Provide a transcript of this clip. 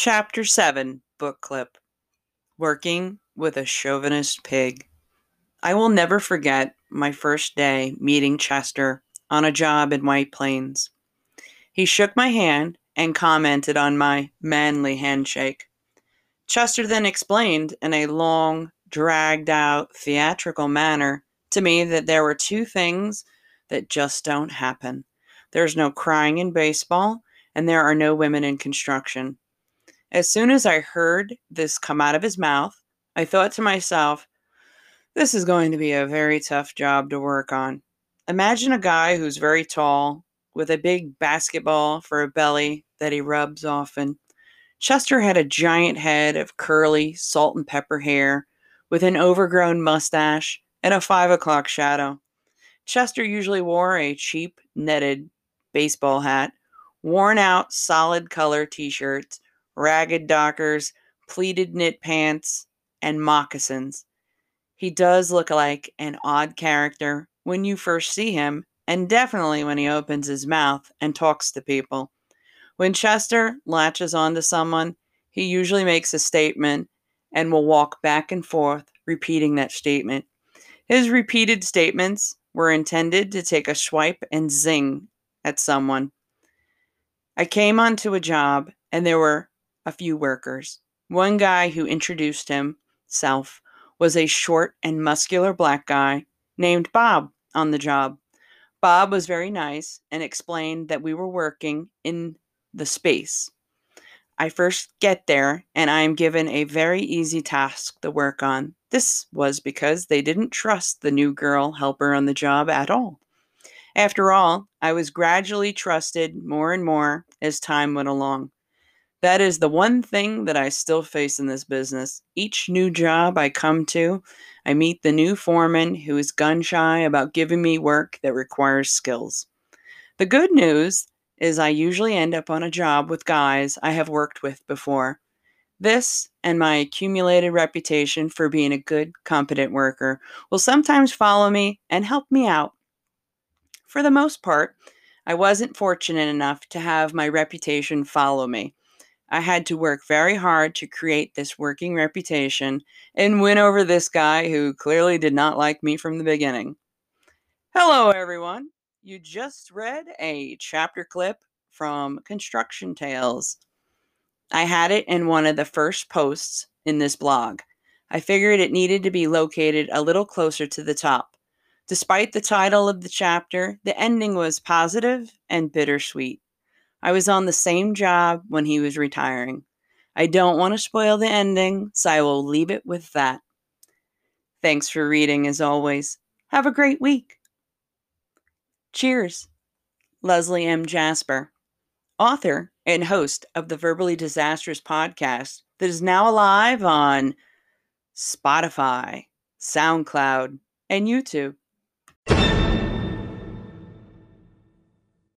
Chapter 7 Book Clip Working with a Chauvinist Pig. I will never forget my first day meeting Chester on a job in White Plains. He shook my hand and commented on my manly handshake. Chester then explained in a long, dragged out, theatrical manner to me that there were two things that just don't happen there's no crying in baseball, and there are no women in construction. As soon as I heard this come out of his mouth, I thought to myself, this is going to be a very tough job to work on. Imagine a guy who's very tall, with a big basketball for a belly that he rubs often. Chester had a giant head of curly, salt and pepper hair, with an overgrown mustache and a five o'clock shadow. Chester usually wore a cheap, netted baseball hat, worn out, solid color t shirts, ragged dockers, pleated knit pants, and moccasins. He does look like an odd character when you first see him, and definitely when he opens his mouth and talks to people. When Chester latches onto someone, he usually makes a statement and will walk back and forth repeating that statement. His repeated statements were intended to take a swipe and zing at someone. I came onto a job and there were a few workers. One guy who introduced himself was a short and muscular black guy named Bob on the job. Bob was very nice and explained that we were working in the space. I first get there and I am given a very easy task to work on. This was because they didn't trust the new girl helper on the job at all. After all, I was gradually trusted more and more as time went along. That is the one thing that I still face in this business. Each new job I come to, I meet the new foreman who is gun shy about giving me work that requires skills. The good news is I usually end up on a job with guys I have worked with before. This and my accumulated reputation for being a good, competent worker will sometimes follow me and help me out. For the most part, I wasn't fortunate enough to have my reputation follow me. I had to work very hard to create this working reputation and win over this guy who clearly did not like me from the beginning. Hello, everyone. You just read a chapter clip from Construction Tales. I had it in one of the first posts in this blog. I figured it needed to be located a little closer to the top. Despite the title of the chapter, the ending was positive and bittersweet. I was on the same job when he was retiring. I don't want to spoil the ending, so I will leave it with that. Thanks for reading as always. Have a great week. Cheers. Leslie M. Jasper, author and host of the Verbally Disastrous podcast that is now alive on Spotify, SoundCloud, and YouTube.